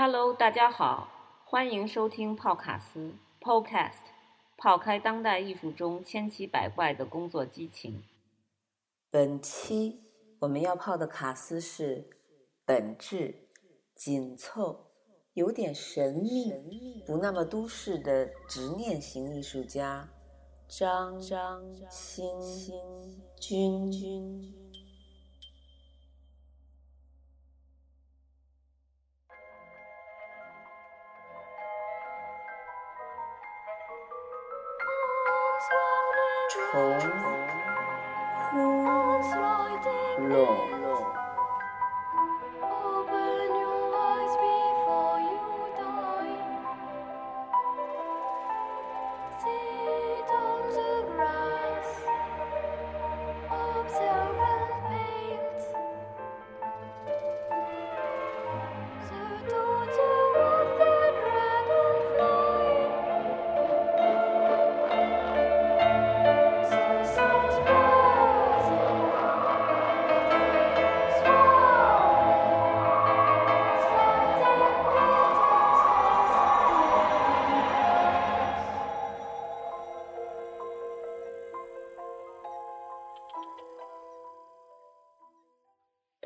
Hello，大家好，欢迎收听泡卡斯 Podcast，泡开当代艺术中千奇百怪的工作激情。本期我们要泡的卡斯是本质、紧凑、有点神秘、不那么都市的执念型艺术家张张新军军。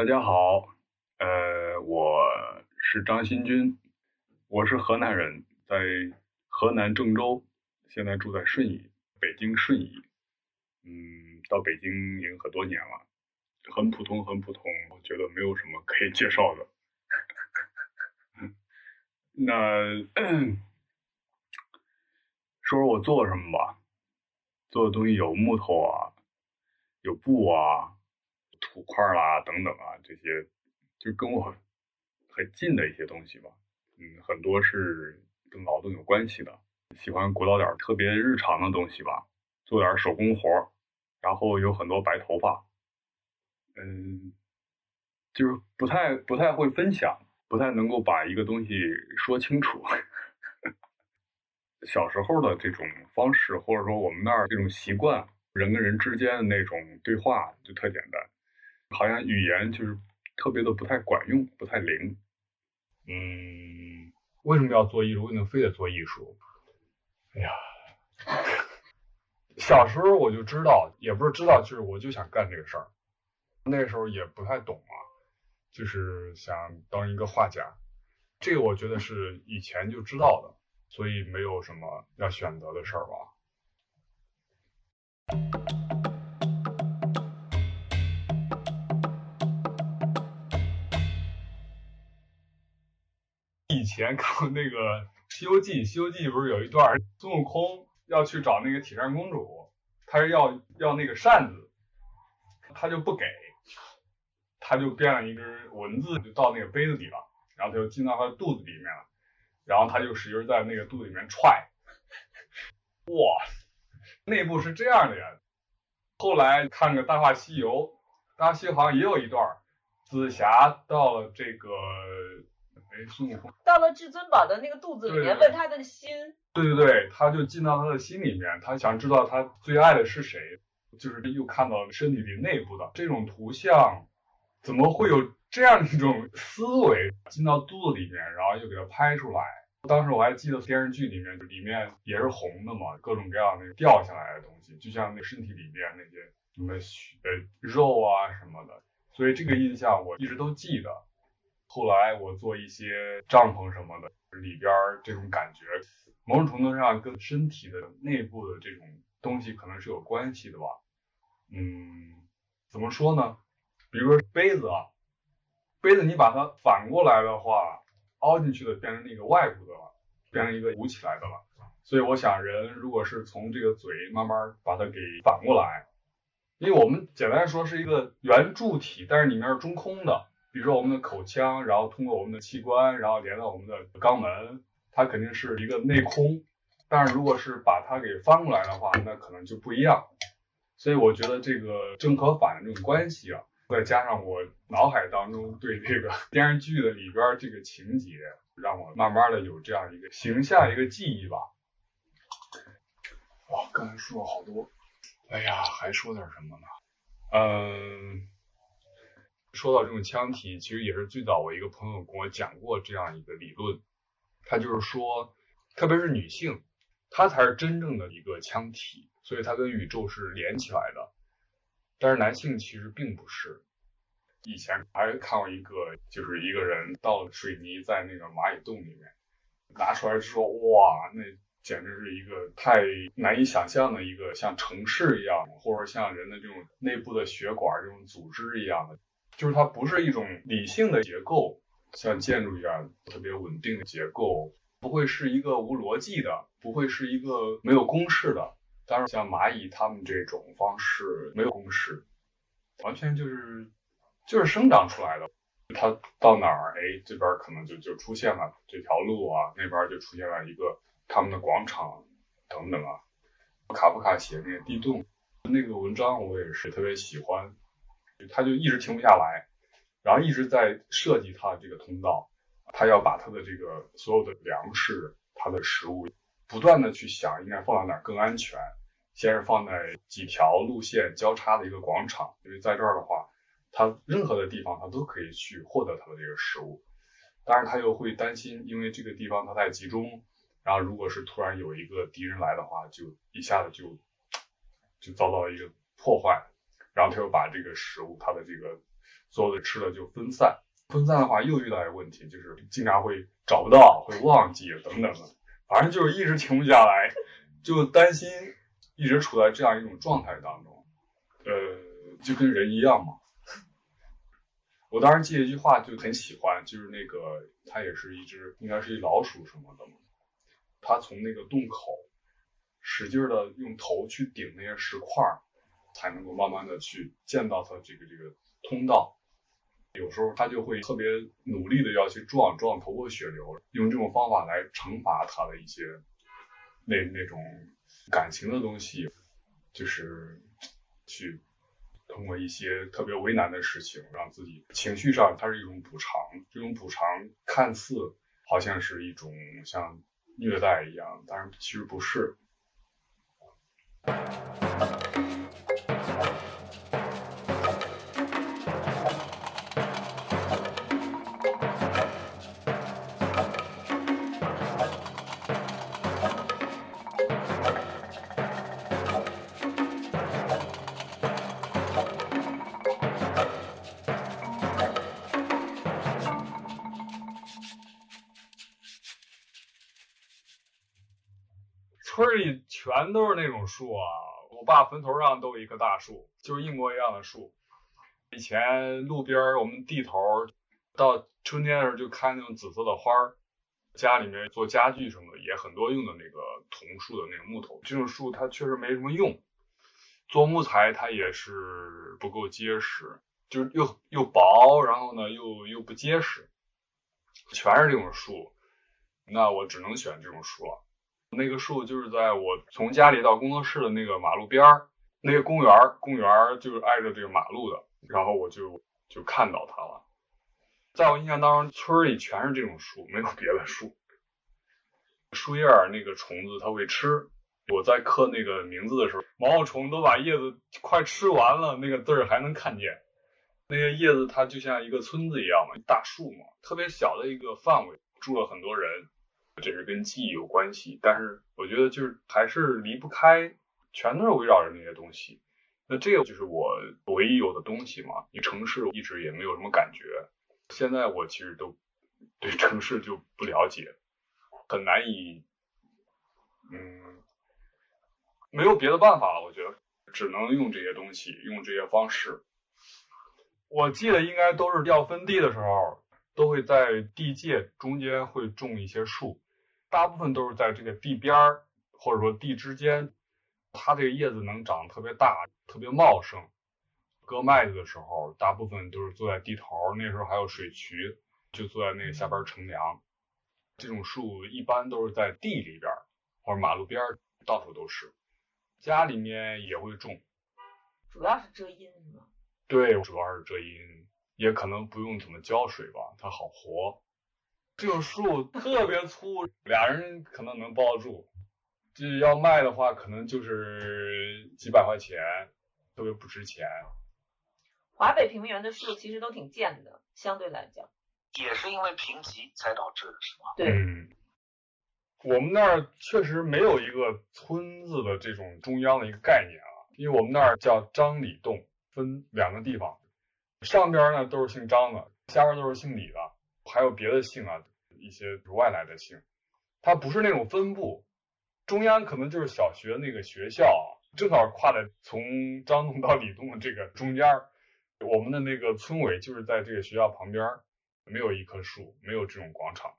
大家好，呃，我是张新军，我是河南人，在河南郑州，现在住在顺义，北京顺义。嗯，到北京已经很多年了，很普通，很普通，我觉得没有什么可以介绍的。那 说说我做什么吧，做的东西有木头啊，有布啊。土块啦，等等啊，这些就跟我很近的一些东西吧。嗯，很多是跟劳动有关系的，喜欢鼓捣点特别日常的东西吧，做点手工活然后有很多白头发。嗯，就是不太不太会分享，不太能够把一个东西说清楚。小时候的这种方式，或者说我们那儿这种习惯，人跟人之间的那种对话，就特简单。好像语言就是特别的不太管用，不太灵。嗯，为什么要做艺术？为什么非得做艺术？哎呀，小时候我就知道，也不是知道，就是我就想干这个事儿。那时候也不太懂啊，就是想当一个画家。这个我觉得是以前就知道的，所以没有什么要选择的事儿吧。前看过那个《西游记》，《西游记》不是有一段孙悟空要去找那个铁扇公主，他是要要那个扇子，他就不给，他就变了一根蚊子，就到那个杯子里了，然后他就进到他的肚子里面了，然后他就使劲在那个肚子里面踹，哇，内部是这样的呀。后来看个《大话西游》，《大话西游》好像也有一段，紫霞到了这个。哎，孙悟空到了至尊宝的那个肚子里面，问他的心。对对对，他就进到他的心里面，他想知道他最爱的是谁，就是又看到身体里内部的这种图像，怎么会有这样一种思维进到肚子里面，然后又给他拍出来？当时我还记得电视剧里面，里面也是红的嘛，各种各样的掉下来的东西，就像那身体里面那些什么血、肉啊什么的，所以这个印象我一直都记得。后来我做一些帐篷什么的，里边这种感觉，某种程度上跟身体的内部的这种东西可能是有关系的吧。嗯，怎么说呢？比如说杯子啊，杯子你把它反过来的话，凹进去的变成那个外部的了，变成一个鼓起来的了。所以我想，人如果是从这个嘴慢慢把它给反过来，因为我们简单说是一个圆柱体，但是里面是中空的。比如说我们的口腔，然后通过我们的器官，然后连到我们的肛门，它肯定是一个内空。但是如果是把它给翻过来的话，那可能就不一样。所以我觉得这个正和反的这种关系啊，再加上我脑海当中对这个 电视剧的里边这个情节，让我慢慢的有这样一个形象一个记忆吧。哇，刚才说了好多，哎呀，还说点什么呢？嗯。说到这种腔体，其实也是最早我一个朋友跟我讲过这样一个理论，他就是说，特别是女性，她才是真正的一个腔体，所以她跟宇宙是连起来的。但是男性其实并不是。以前还看过一个，就是一个人倒水泥在那个蚂蚁洞里面，拿出来之后，哇，那简直是一个太难以想象的一个像城市一样，或者像人的这种内部的血管这种组织一样的，就是它不是一种理性的结构，像建筑一样特别稳定的结构，不会是一个无逻辑的，不会是一个没有公式的。当然，像蚂蚁它们这种方式没有公式，完全就是。就是生长出来的，它到哪儿，哎，这边可能就就出现了这条路啊，那边就出现了一个他们的广场等等啊。卡夫卡写那个地洞那个文章，我也是特别喜欢，他就一直停不下来，然后一直在设计他的这个通道，他要把他的这个所有的粮食、他的食物，不断的去想应该放到哪儿更安全，先是放在几条路线交叉的一个广场，因为在这儿的话。他任何的地方，他都可以去获得他的这个食物，当然他又会担心，因为这个地方他太集中，然后如果是突然有一个敌人来的话，就一下子就就遭到了一个破坏，然后他又把这个食物，他的这个所有的吃的就分散，分散的话又遇到一个问题，就是经常会找不到，会忘记等等的，反正就是一直停不下来，就担心一直处在这样一种状态当中，呃，就跟人一样嘛。我当时记了一句话，就很喜欢，就是那个它也是一只，应该是一老鼠什么的嘛。它从那个洞口使劲的用头去顶那些石块儿，才能够慢慢的去见到他这个这个通道。有时候他就会特别努力的要去撞撞头破血流，用这种方法来惩罚他的一些那那种感情的东西，就是去。通过一些特别为难的事情，让自己情绪上，它是一种补偿。这种补偿看似好像是一种像虐待一样，但是其实不是。村里全都是那种树啊，我爸坟头上都有一棵大树，就是一模一样的树。以前路边我们地头到春天的时候就开那种紫色的花儿，家里面做家具什么的也很多用的那个桐树的那个木头。这种树它确实没什么用，做木材它也是不够结实，就是又又薄，然后呢又又不结实，全是这种树，那我只能选这种树了。那个树就是在我从家里到工作室的那个马路边儿，那个公园儿，公园儿就是挨着这个马路的，然后我就就看到它了。在我印象当中，村里全是这种树，没有别的树。树叶儿那个虫子它会吃，我在刻那个名字的时候，毛毛虫都把叶子快吃完了，那个字儿还能看见。那些叶子它就像一个村子一样嘛，大树嘛，特别小的一个范围，住了很多人。这是跟记忆有关系，但是我觉得就是还是离不开，全都是围绕着那些东西。那这个就是我唯一有的东西嘛。你城市一直也没有什么感觉，现在我其实都对城市就不了解，很难以，嗯，没有别的办法了。我觉得只能用这些东西，用这些方式。我记得应该都是要分地的时候，都会在地界中间会种一些树。大部分都是在这个地边儿，或者说地之间，它这个叶子能长得特别大，特别茂盛。割麦子的时候，大部分都是坐在地头，那时候还有水渠，就坐在那个下边乘凉。这种树一般都是在地里边或者马路边到处都是。家里面也会种，主要是遮阴是吗？对，主要是遮阴，也可能不用怎么浇水吧，它好活。这个树特别粗，俩人可能能抱住。这要卖的话，可能就是几百块钱，特别不值钱。华北平原的树其实都挺贱的，相对来讲。也是因为贫瘠才导致的，是吗？对，嗯，我们那儿确实没有一个村子的这种中央的一个概念啊，因为我们那儿叫张李洞，分两个地方，上边呢都是姓张的，下边都是姓李的，还有别的姓啊，一些外来的姓，它不是那种分布，中央可能就是小学那个学校，正好跨在从张洞到李洞的这个中间，我们的那个村委就是在这个学校旁边，没有一棵树，没有这种广场。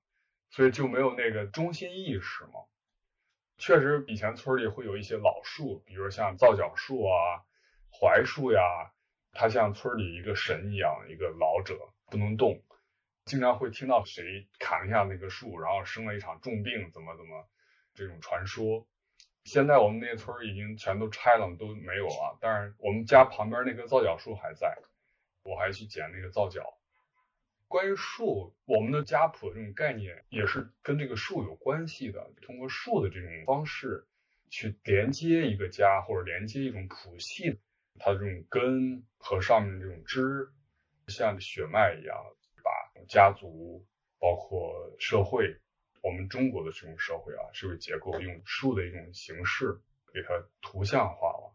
所以就没有那个中心意识嘛。确实，以前村里会有一些老树，比如像皂角树啊、槐树呀，它像村里一个神一样，一个老者不能动。经常会听到谁砍了一下那个树，然后生了一场重病，怎么怎么这种传说。现在我们那些村已经全都拆了，都没有了。但是我们家旁边那棵皂角树还在，我还去捡那个皂角。关于树，我们的家谱这种概念也是跟这个树有关系的。通过树的这种方式去连接一个家，或者连接一种谱系，它的这种根和上面这种枝，像血脉一样，家族包括社会，我们中国的这种社会啊，社会结构用树的一种形式给它图像化了。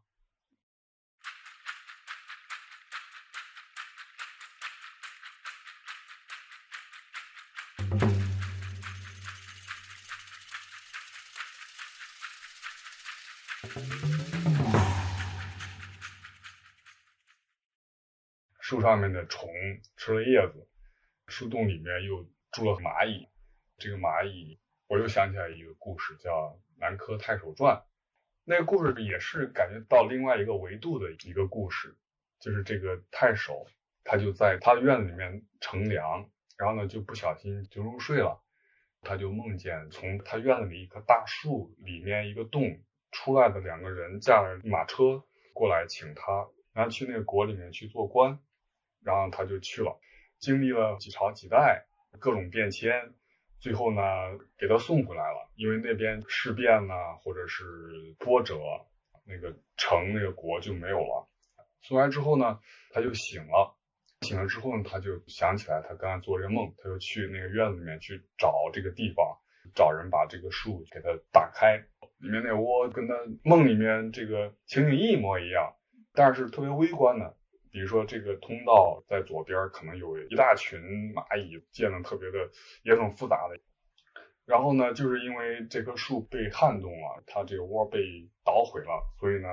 树上面的虫吃了叶子，树洞里面又住了蚂蚁。这个蚂蚁，我又想起来一个故事，叫《南柯太守传》。那个故事也是感觉到另外一个维度的一个故事，就是这个太守，他就在他的院子里面乘凉，然后呢就不小心就入睡了，他就梦见从他院子里一棵大树里面一个洞出来的两个人驾着马车过来请他，然后去那个国里面去做官。然后他就去了，经历了几朝几代，各种变迁，最后呢给他送回来了。因为那边事变呐，或者是波折，那个城那个国就没有了。送来之后呢，他就醒了，醒了之后呢，他就想起来他刚才做这个梦，他就去那个院子里面去找这个地方，找人把这个树给他打开，里面那窝跟他梦里面这个情景一模一样，但是特别微观的。比如说，这个通道在左边，可能有一大群蚂蚁建的特别的，也很复杂的。然后呢，就是因为这棵树被撼动了，它这个窝被捣毁了，所以呢，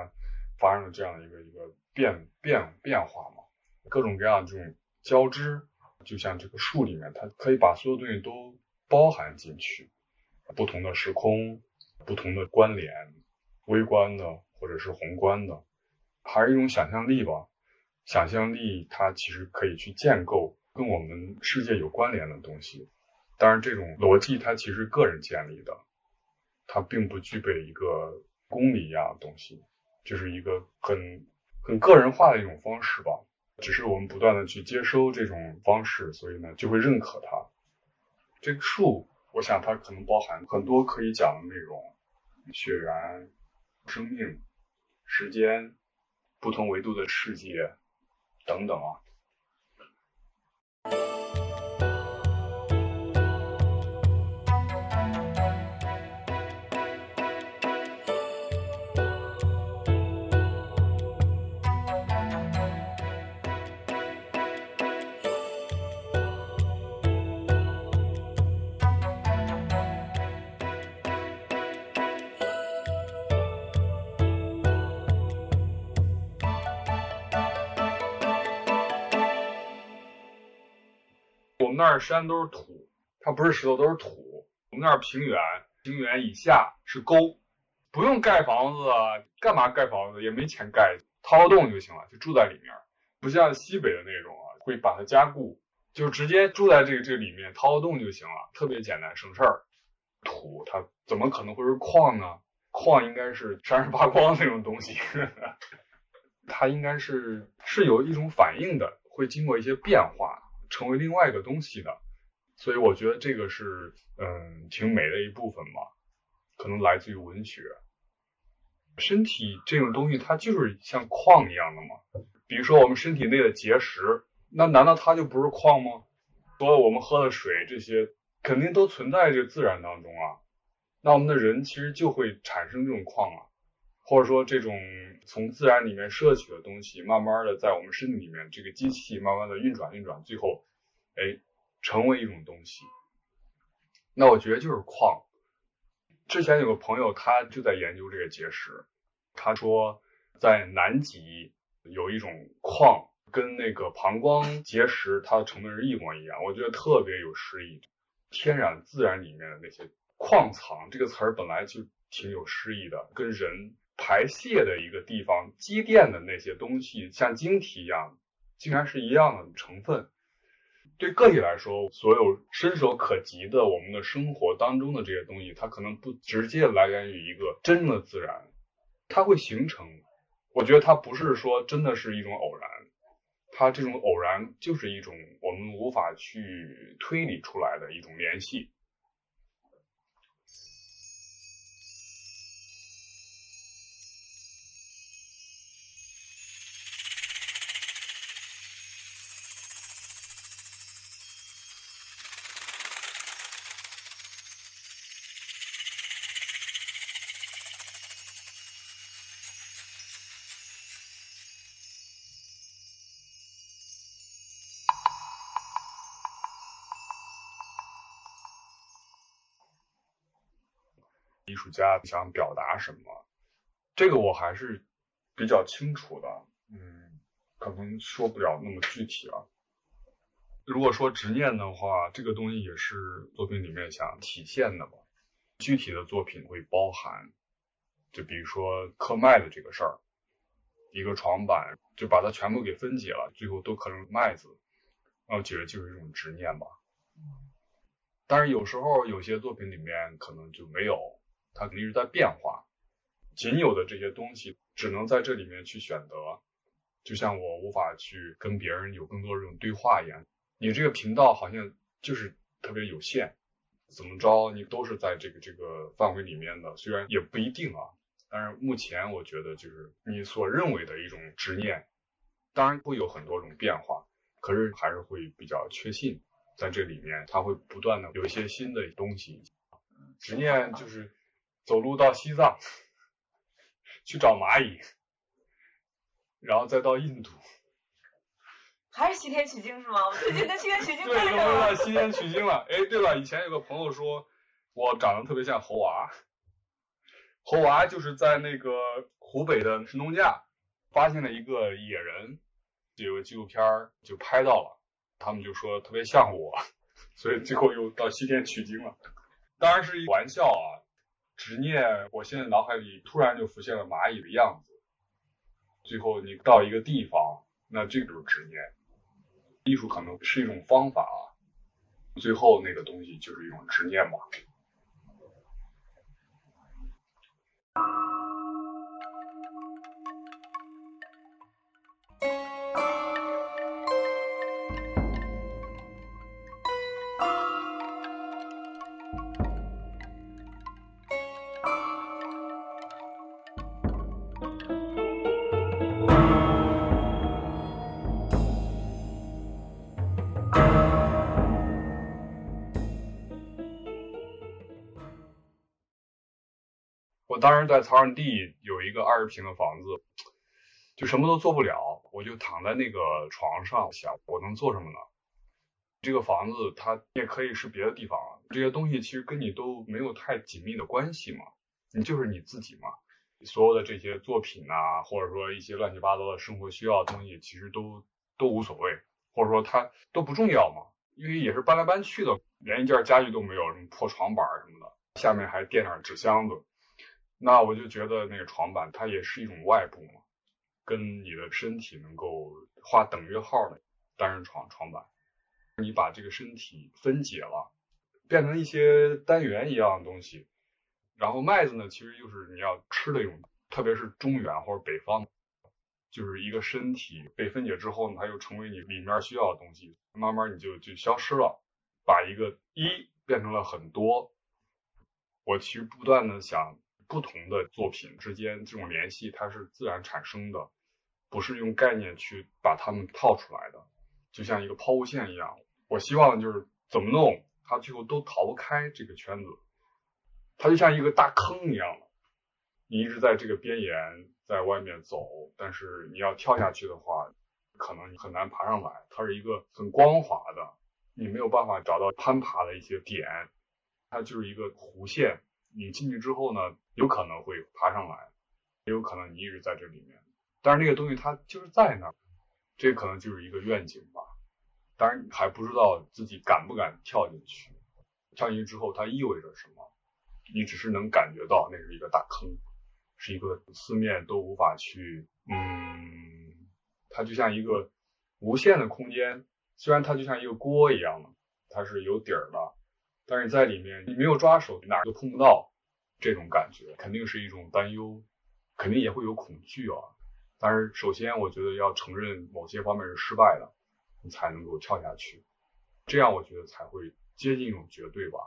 发生了这样的一个一个变变变化嘛。各种各样这种交织，就像这个树里面，它可以把所有东西都包含进去，不同的时空，不同的关联，微观的或者是宏观的，还是一种想象力吧。想象力，它其实可以去建构跟我们世界有关联的东西。当然，这种逻辑它其实个人建立的，它并不具备一个公理一样的东西，就是一个很很个人化的一种方式吧。只是我们不断的去接收这种方式，所以呢就会认可它。这个树，我想它可能包含很多可以讲的内容：血缘、生命、时间、不同维度的世界。等等啊。那儿山都是土，它不是石头，都是土。我们那儿平原，平原以下是沟，不用盖房子，干嘛盖房子？也没钱盖，掏个洞就行了，就住在里面。不像西北的那种啊，会把它加固，就直接住在这个这里面，掏个洞就行了，特别简单，省事儿。土它怎么可能会是矿呢？矿应该是闪闪发光那种东西，它应该是是有一种反应的，会经过一些变化。成为另外一个东西的，所以我觉得这个是嗯挺美的一部分吧，可能来自于文学。身体这种东西，它就是像矿一样的嘛，比如说我们身体内的结石，那难道它就不是矿吗？所有我们喝的水这些肯定都存在这自然当中啊。那我们的人其实就会产生这种矿啊，或者说这种从自然里面摄取的东西，慢慢的在我们身体里面，这个机器慢慢的运转运转，最后，哎，成为一种东西。那我觉得就是矿。之前有个朋友他就在研究这个结石，他说在南极有一种矿，跟那个膀胱结石它的成分是一模一样，我觉得特别有诗意。天然自然里面的那些。矿藏这个词儿本来就挺有诗意的，跟人排泄的一个地方积淀的那些东西，像晶体一样，竟然是一样的成分。对个体来说，所有伸手可及的我们的生活当中的这些东西，它可能不直接来源于一个真的自然，它会形成。我觉得它不是说真的是一种偶然，它这种偶然就是一种我们无法去推理出来的一种联系。艺术家想表达什么，这个我还是比较清楚的，嗯，可能说不了那么具体了。如果说执念的话，这个东西也是作品里面想体现的吧。具体的作品会包含，就比如说刻麦子这个事儿，一个床板就把它全部给分解了，最后都刻成麦子，那我觉得就是一种执念吧。但是有时候有些作品里面可能就没有。它肯定是在变化，仅有的这些东西只能在这里面去选择，就像我无法去跟别人有更多这种对话一样。你这个频道好像就是特别有限，怎么着你都是在这个这个范围里面的，虽然也不一定啊。但是目前我觉得就是你所认为的一种执念，当然会有很多种变化，可是还是会比较确信，在这里面它会不断的有一些新的东西。执念就是。走路到西藏去找蚂蚁，然后再到印度，还是西天取经是吗？我最近跟西天取经对，又回到西天取经了。哎，对了，以前有个朋友说我长得特别像猴娃，猴娃就是在那个湖北的神农架发现了一个野人，有个纪录片就拍到了，他们就说特别像我，所以最后又到西天取经了。当然是玩笑啊。执念，我现在脑海里突然就浮现了蚂蚁的样子。最后你到一个地方，那这就是执念。艺术可能是一种方法，最后那个东西就是一种执念吧。我当时在草场地有一个二十平的房子，就什么都做不了，我就躺在那个床上想，我能做什么呢？这个房子它也可以是别的地方，这些东西其实跟你都没有太紧密的关系嘛，你就是你自己嘛，所有的这些作品啊，或者说一些乱七八糟的生活需要的东西，其实都都无所谓，或者说它都不重要嘛，因为也是搬来搬去的，连一件家具都没有，什么破床板什么的，下面还垫上纸箱子。那我就觉得那个床板它也是一种外部嘛，跟你的身体能够画等约号的单人床床板，你把这个身体分解了，变成一些单元一样的东西。然后麦子呢，其实就是你要吃的一种，特别是中原或者北方，就是一个身体被分解之后呢，它又成为你里面需要的东西，慢慢你就就消失了，把一个一变成了很多。我其实不断的想。不同的作品之间这种联系，它是自然产生的。不是用概念去把它们套出来的，就像一个抛物线一样。我希望就是怎么弄，它最后都逃不开这个圈子，它就像一个大坑一样，你一直在这个边沿在外面走，但是你要跳下去的话，可能你很难爬上来。它是一个很光滑的，你没有办法找到攀爬的一些点，它就是一个弧线。你进去之后呢，有可能会爬上来，也有可能你一直在这里面。但是那个东西它就是在那儿，这可能就是一个愿景吧。当然还不知道自己敢不敢跳进去。跳进去之后，它意味着什么？你只是能感觉到那是一个大坑，是一个四面都无法去，嗯，它就像一个无限的空间。虽然它就像一个锅一样的，它是有底儿的。但是在里面，你没有抓手，哪儿都碰不到，这种感觉肯定是一种担忧，肯定也会有恐惧啊。但是首先，我觉得要承认某些方面是失败的，你才能够跳下去，这样我觉得才会接近一种绝对吧。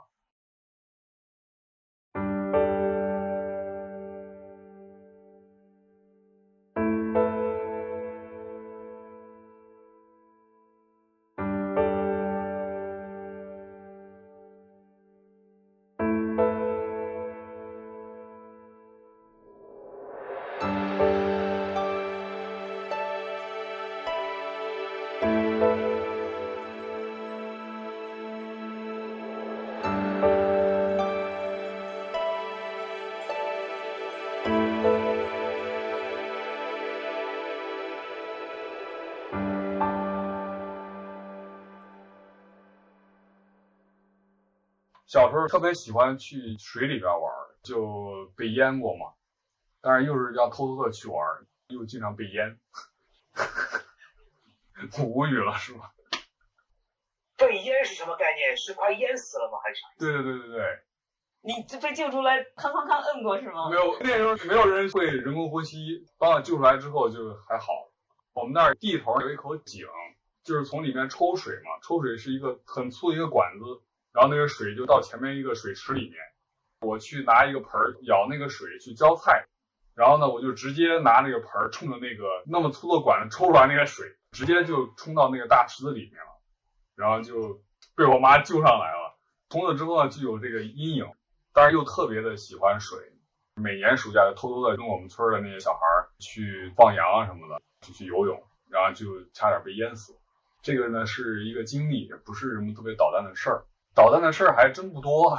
小时候特别喜欢去水里边玩，就被淹过嘛。但是又是要偷偷的去玩，又经常被淹，我 无语了是吧？被淹是什么概念？是快淹死了吗？还是啥？对对对对对。你这被救出来，康康康摁过是吗？没有，那时候没有人会人工呼吸，把我救出来之后就还好。我们那儿地头有一口井，就是从里面抽水嘛，抽水是一个很粗的一个管子。然后那个水就到前面一个水池里面，我去拿一个盆儿舀那个水去浇菜，然后呢，我就直接拿那个盆儿冲着那个那么粗的管子抽出来那个水，直接就冲到那个大池子里面了，然后就被我妈救上来了。从此之后呢，就有这个阴影，但是又特别的喜欢水，每年暑假就偷偷的跟我们村的那些小孩去放羊啊什么的，就去游泳，然后就差点被淹死。这个呢是一个经历，也不是什么特别捣蛋的事儿。捣蛋的事儿还真不多。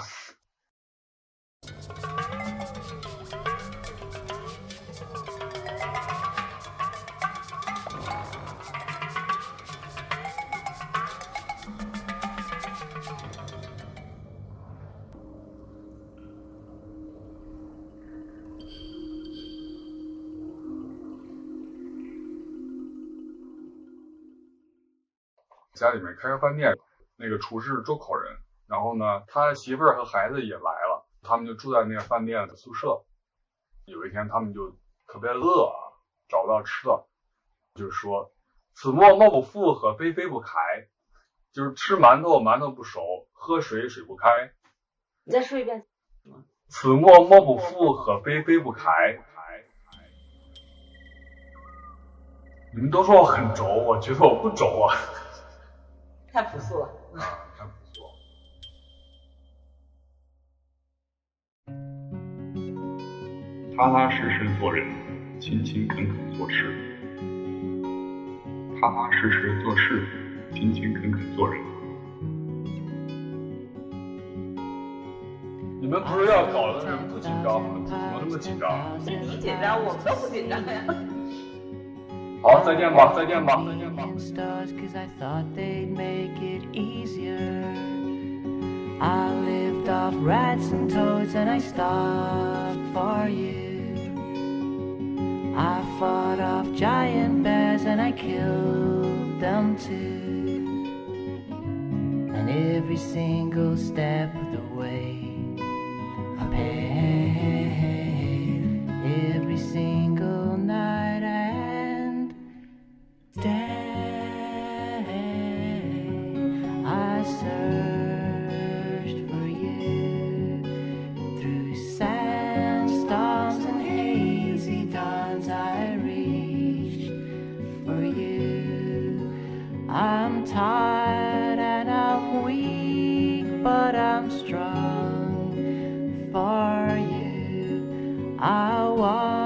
家里面开个饭店。那个厨师是周口人，然后呢，他媳妇儿和孩子也来了，他们就住在那个饭店的宿舍。有一天，他们就特别饿啊，找不到吃的，就是说“此莫莫不富，和非非不开”，就是吃馒头馒头不熟，喝水水不开。你再说一遍。此莫莫不富，和非非不开。你们都说我很轴，我觉得我不轴啊。太朴素了。踏踏实实做人，勤勤恳恳做事。踏踏实实做事，勤勤恳恳做人。你们不是要搞的人不紧张吗？怎么那么紧张？是你紧张，我们都不紧张呀。好，再见吧，再见吧，再见吧。I lived off rats and toads and I starved for you. I fought off giant bears and I killed them too. And every single step of the way I paid every single I walk.